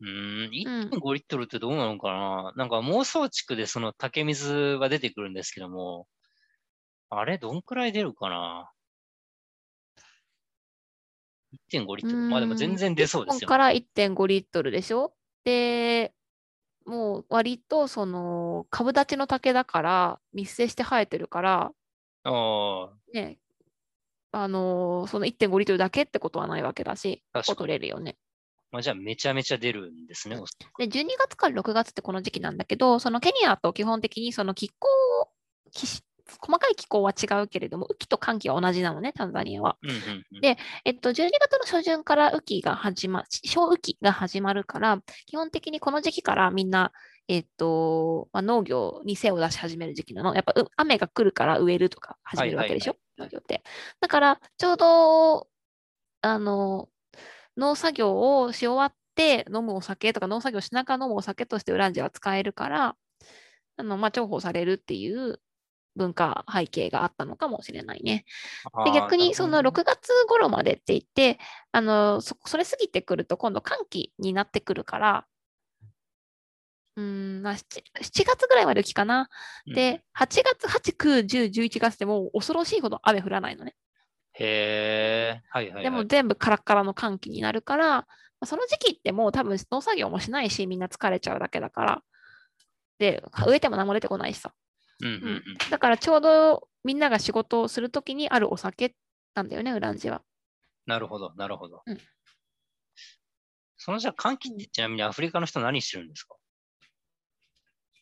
うん、1.5リットルってどうなのかな、なんか妄想地区でその竹水は出てくるんですけども、あれどんくらい出るかな ?1.5 リットル。まあでも全然出そうですよ。から1.5リットルでしょ？で、もう割とその株立ちの竹だから密生して生えてるから、あね、あのー、その1.5リットルだけってことはないわけだし、取れるよね。まあ、じゃあめちゃめちゃ出るんですね。で、12月から6月ってこの時期なんだけど、そのケニアと基本的にその気候、気細かい気候は違うけれども、雨季と寒季は同じなのね、タンザニアは。うんうんうん、で、えっと、12月の初旬から雨季が始ま、小雨季が始まるから、基本的にこの時期からみんな、えっと、まあ、農業に精を出し始める時期なの。やっぱ雨が来るから植えるとか始めるわけでしょ、はいはいはい、農業って。だから、ちょうど、あの、農作業をし終わって飲むお酒とか農作業しながら飲むお酒としてウランジェは使えるから、あのまあ、重宝されるっていう文化背景があったのかもしれないね。で逆にその6月頃までって言って、あのそそれ過ぎてくると今度寒気になってくるから、うんまあ、7, 7月ぐらいまで雪かな。で、8月、8、9、10、11月でも恐ろしいほど雨降らないのね。へえ、はいはい、はい、でも全部カラッカラの寒気になるから、その時期ってもう多分農作業もしないし、みんな疲れちゃうだけだから。で、植えても何も出てこないしさ。うんうんうん、だからちょうどみんなが仕事をするときにあるお酒なんだよね、ウランジは。なるほど、なるほど。うん、そのじゃあ寒気ってちなみにアフリカの人何してるんですか？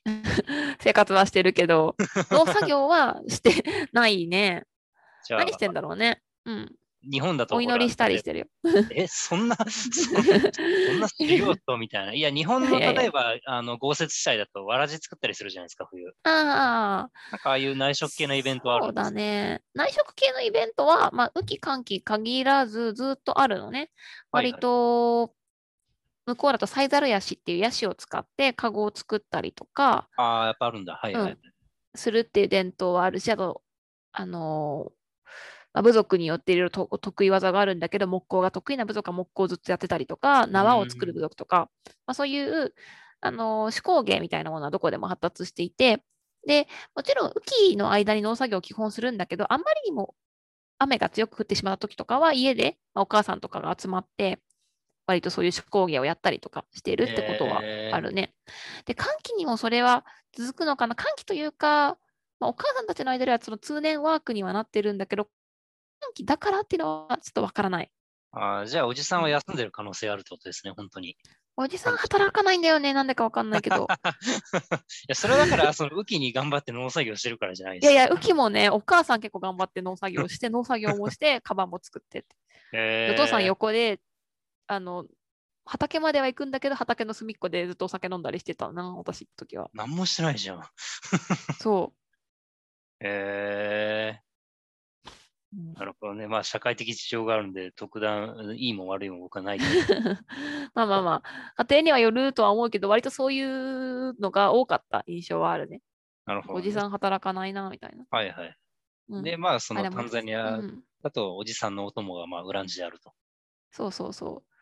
<laughs> 生活はしてるけど、<laughs> 農作業はしてないね。何してんだろうね。うん。日本だと。お祈りしたりしてるよ。え、そんな、そんな修行とみたいな。いや、日本の例えば、あの豪雪地帯だとわらじ作ったりするじゃないですか、冬。ああ。なんかああいう内食系のイベントはあるそうだね。内食系のイベントは、まあ、雨季、寒季限らずずっとあるのね。割と、はいはい向こうだとサイザルヤシっていうヤシを使ってカゴを作ったりとか、ああ、やっぱあるんだ。はいはい、うん、するっていう伝統はあるし、あと、あのまあ、部族によっていろいろ得意技があるんだけど、木工が得意な部族は木工をずっとやってたりとか、縄を作る部族とか、まあ、そういうあの手工芸みたいなものはどこでも発達していて、で、もちろん雨季の間に農作業を基本するんだけど、あんまりにも雨が強く降ってしまった時とかは、家で、まあ、お母さんとかが集まって、割とそういう手工芸をやったりとかしているってことはあるね。で、寒気にもそれは続くのかな。寒気というか、まあ、お母さんたちの間ではその通年ワークにはなってるんだけど、期だからっていうのはちょっとわからない。あじゃあ、おじさんは休んでる可能性あるってことですね、本当に。おじさん働かないんだよね、なんでかわかんないけど。<laughs> いや、それだから、その、雨季に頑張って農作業してるからじゃないですか。いやいや、雨季もね、お母さん結構頑張って農作業して、農作業もして、<laughs> カバンも作ってって。えー、お父さん横で、あの、畑までは行くんだけど、畑の隅っこでずっとお酒飲んだりしてたな、私の時は。何もしてないじゃん。<laughs> そう。えー、なるほどね。まあ、社会的事情があるんで、特段、いいも悪いも僕はない <laughs> まあまあまあ、家庭にはよるとは思うけど、割とそういうのが多かった印象はあるね。なるほど、ね、おじさん働かないな、みたいな。はいはい。うん、で、まあ、そのタンザニアだと、おじさんのお供が、まあ、ウランジであると。そうそうそう。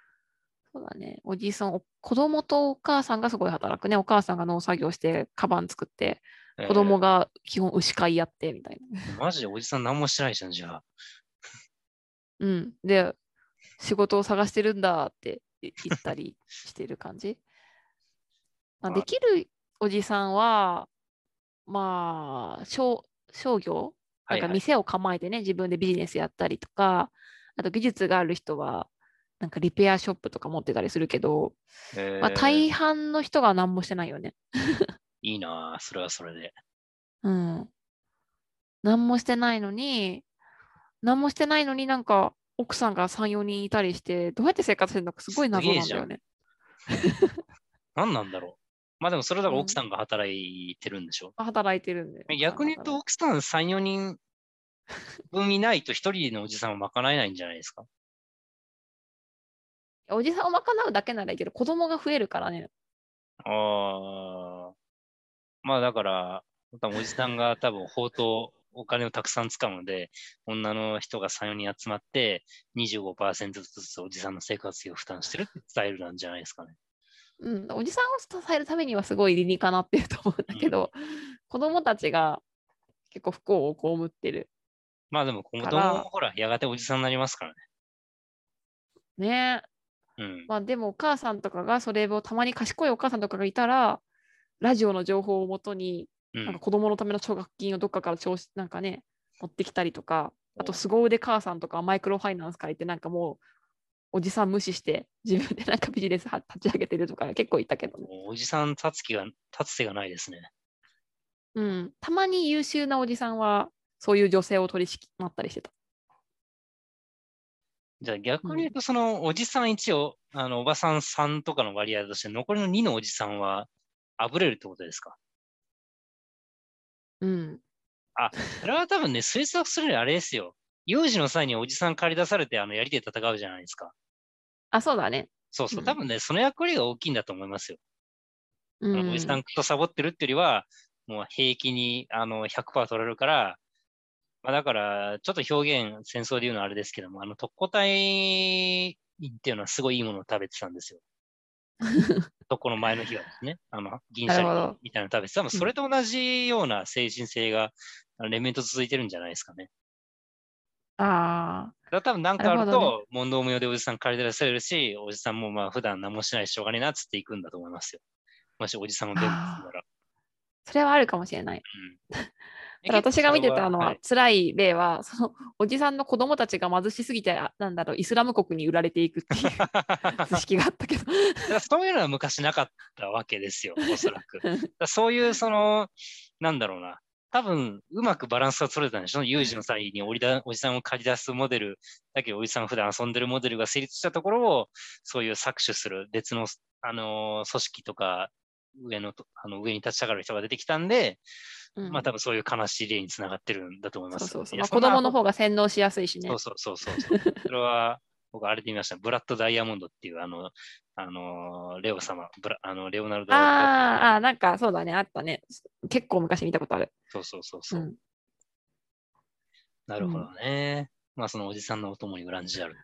そうだね。おじさん、子供とお母さんがすごい働くね。お母さんが農作業して、カバン作って、子供が基本牛飼いやってみたいな。マジでおじさん何もしてないじゃん、じゃあ。うん。で、仕事を探してるんだって言ったりしてる感じ。<laughs> まあ、あできるおじさんは、まあ、商商業？なんか店を構えてね、自分でビジネスやったりとか、あと技術がある人は、なんかリペアショップとか持ってたりするけど、まあ、えー大半の人が何もしてないよね。いいなあそれはそれで。うん。何もしてないのに、何もしてないのになんか奥さんが3、4人いたりして、どうやって生活してるのかすごい謎なんだよね。<laughs> 何なんだろう。まあでもそれだからうん奥さんが働いてるんでしょ。働いてるんで。逆に言うと奥さん3、4人分いないと1人のおじさんは賄えないんじゃないですか？おじさんを賄うだけならいいけど、子供が増えるからね。ああ。まあだから、多分おじさんが多分法とお金をたくさん使うので、女の人が3、4人集まって25%ずつおじさんの生活費を負担してるってスタイルなんじゃないですかね。うん、おじさんを支えるためにはすごい理にかなってると思うんだけど、子供たちが結構不幸を被ってる。まあでも子供もほら、やがておじさんになりますからね。ねうん。まあでもお母さんとかがそれをたまに賢いお母さんとかがいたら、ラジオの情報をもとに、うんなんか、子供のための奨学金をどっかから調子なんかね、持ってきたりとか、あとお凄腕母さんとかマイクロファイナンス借りてなんかもうおじさん無視して自分でなんかビジネスは立ち上げてるとか結構いたけどね。おじさん立つ気が、立つ手がないですね。うん。たまに優秀なおじさんはそういう女性を取り仕まったりしてた。じゃあ逆に言うと、そのおじさん1を、あの、おばさん3とかの割合として、残りの2のおじさんはあぶれるってことですか？うん。それは多分ね、<laughs> 推測するにあれですよ。有事の際におじさん借り出されて、あの、槍で戦うじゃないですか。あ、そうだね。そうそうう。ん多分ね、その役割が大きいんだと思いますよ。うん。おじさんとサボってるっていうよりは、もう平気にあの100%取れるから、まあ、だから、ちょっと表現、戦争で言うのはあれですけども、あの特攻隊員っていうのはすごいいいものを食べてたんですよ。<laughs> そこの前の日はですね、あの銀シャリみたいなの食べてた。多分それと同じような精神性が、連綿と続いてるんじゃないですかね。ああ。だから多分なんかあると、問答無用でおじさん借り出されるし、おじさんもまあ普段何もしないししょうがねえなっつっていくんだと思いますよ。もしおじさんを弁護するなら。それはあるかもしれない。うんただ私が見てたのはは、辛い例は、<laughs> そのおじさんの子供たちが貧しすぎて、あなんだろう、イスラム国に売られていくっていう <laughs> 図式があったけど。そういうのは昔なかったわけですよ、<laughs> おそらく。そういう、その、なんだろうな。多分、うまくバランスが取れたんでしょ？有事の際におりだおじさんを借り出すモデル、だけどおじさんが普段遊んでるモデルが成立したところを、そういう搾取する別の、あのー組織とか、上のと、あの上に立ち上がる人が出てきたんで、うんまあ多分そういう悲しい例につながってるんだと思います。そうそうそう。いやまあ、子供の方が洗脳しやすいしねそう。そうそうそうそれは、<laughs> 僕あれで見ました。ブラッド・ダイヤモンドっていう、あの、あの、レオ様、ブラあのレオナルド・あーあー、なんかそうだね、あったね。結構昔見たことある。そうそうそうそうう。ん、なるほどね。まあ、そのおじさんのお供にグランジある。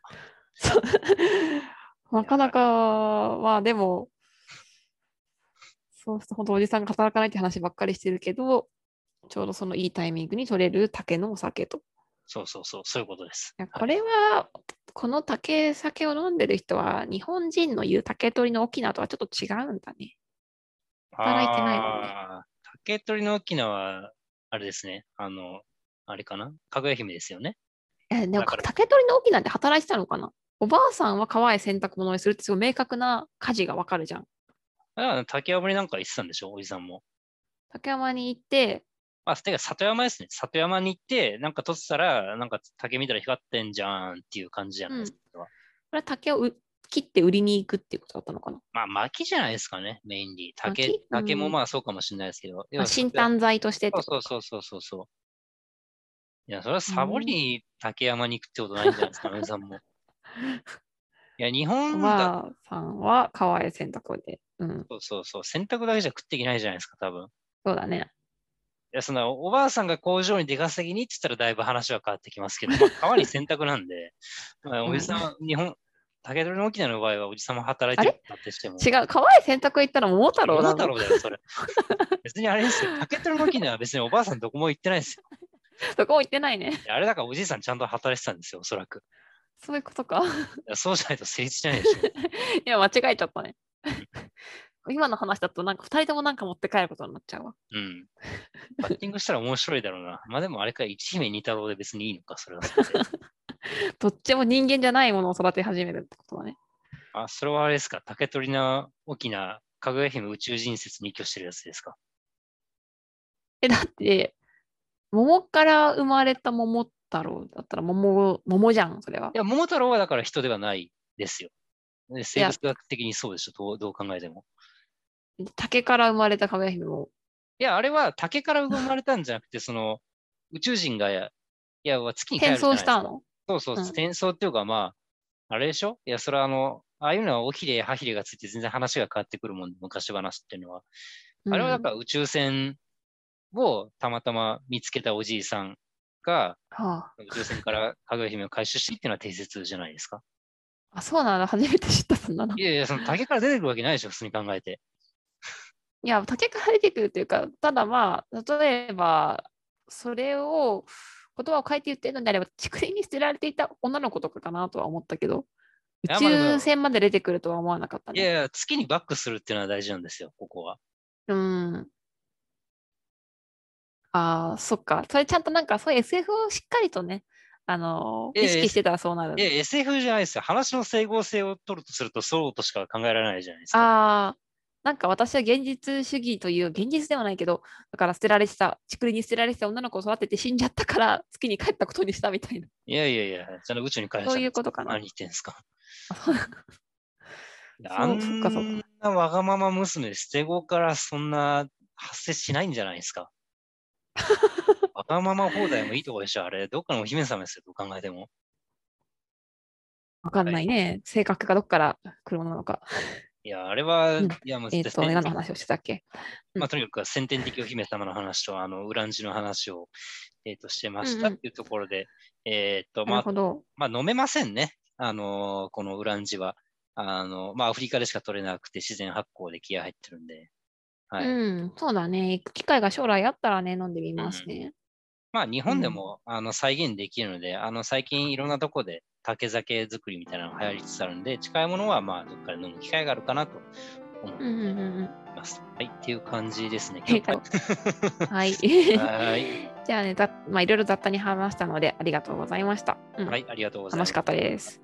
そう <laughs> なかなか、まあでも、そうすると本当おじさんが働かないって話ばっかりしてるけど、ちょうどそのいいタイミングに取れる竹のお酒と。いそうそうそう、そういうことです。やこれは、この竹酒を飲んでる人は、日本人の言う竹取りの沖縄とはちょっと違うんだね。働いてないもんね竹取の沖縄は、あれですね。あの、あれかな？かぐや姫ですよね。えでも竹取りの沖縄って働いてたのかな？おばあさんは川へ洗濯物にするってすごい明確な家事がわかるじゃん。だから竹山になんか行ってたんでしょ？おじさんも。竹山に行って、あ、てか里山ですね。里山に行って、なんか取ってたら、なんか竹見たら光ってんじゃんっていう感じじゃないですか。これは竹をう切って売りに行くっていうことだったのかな？まあ、薪じゃないですかね、メインに。竹薪、竹もうんまあそうかもしれないですけど。要あは新炭剤としてそうそうそうそうそうそう。いや、それはサボりに竹山に行くってことないんじゃないですか、皆さんも。いや、日お本だ、ばあさんは川へ洗濯をで。うん、そうそうそう、洗濯だけじゃ食っていけないじゃないですか、多分。いそうだね。や、その、おばあさんが工場に出稼ぎにって言ったらだいぶ話は変わってきますけど、まあ、川に洗濯なんで、<laughs> まあ、おじさんは、日本、竹取の沖縄の場合はおじさんも働いてるってしても。違う、川へ洗濯行ったら桃太郎だろ。桃太郎だよ、それ。<laughs> 別にあれですよ。竹取の沖縄は別におばあさんどこも行ってないですよ。<laughs> どこも行ってないね。あれだからおじいさんちゃんと働いてたんですよ、おそらく。そういうことか。そうじゃないと成立しないでしょ。いや、間違えちゃったね。今の話だとなんか2人ともなんか持って帰ることになっちゃうわ。うん。バッティングしたら面白いだろうな。<laughs> まあでもあれか、一姫二太郎で別にいいのか、それはそれで。<laughs> どっちも人間じゃないものを育て始めるってことだね。あ、それはあれですか？竹取な大きなかぐや姫宇宙人説に居居してるやつですか？え、だって、桃から生まれた桃太郎だったら桃、桃じゃん、それは。いや、桃太郎はだから人ではないですよ。で生や物学的にそうでしょ？どうどう考えても。竹から生まれたかぐや姫も。いや、あれは竹から生まれたんじゃなくて、その宇宙人がや、いや、月に帰る転じゃないですか送したの？そうそう、うん転送っていうか、まあ、あれでしょ？いや、それはあの、ああいうのは尾ひれ、歯ひれがついて全然話が変わってくるもん、昔話っていうのは。あれはだから宇宙船をたまたま見つけたおじいさんが、うんは宇宙船からかぐや姫を回収してっていうのは定説じゃないですか？あ、あ、そうなんだ。初めて知ったそんなの。いやいや、その竹から出てくるわけないでしょ、普通に考えて。いや、竹から出てくるっていうか、ただまあ、例えば、それを言葉を変えて言ってるのであれば、竹林に捨てられていた女の子とかかなとは思ったけど、宇宙船まで出てくるとは思わなかったね。いやいや、月にバックするっていうのは大事なんですよ、ここは。うん。ああ、そっか。それちゃんとなんかそういう SF をしっかりとね、あの意識してたらそうなるい。や、SF じゃないですよ。話の整合性を取るとすると、そうとしか考えられないじゃないですか。ああ、なんか私は現実主義という、現実ではないけど、だから捨てられてた、竹林に捨てられてた女の子を育てて死んじゃったから月に帰ったことにしたみたいな。いやいやいや、ちゃんと宇宙に返したそういうことかな何言ってんすか。<laughs> あんそっかそっなわがまま娘、捨て子からそんな発生しないんじゃないですか。<laughs> わがまま放題もいいとこでしょ、あれ。どっかのお姫様ですよ、どう考えても。わかんないね。性格がどっから来るものなのか。いや、あれは、うんいや、もうえっ、と、絶対何の話をしてたっけ？まあ、とにかく先天的お姫様の話と、あの、ウランジの話を、えっ、と、してましうんうんたっていうところで、えっ、と、まあ。まあ、飲めませんね。あのーこのウランジは。あのまあ、アフリカでしか取れなくて自然発酵で気合入ってるんで。はい。うん、そうだね。行く機会が将来あったらね、飲んでみますね。まあ、日本でも、あの再現できるので、あの最近いろんなとこで竹酒作りみたいなのが流行りつつあるんで、近いものはまあどっかで飲む機会があるかなと思ってうんうんうんうん。います。はい、っていう感じですね。はい <laughs> はい。はい、じゃあね、ざまあ、いろいろ雑多に話したので、ありがとうございました。うんはい、ありがとうございます。楽しかったです。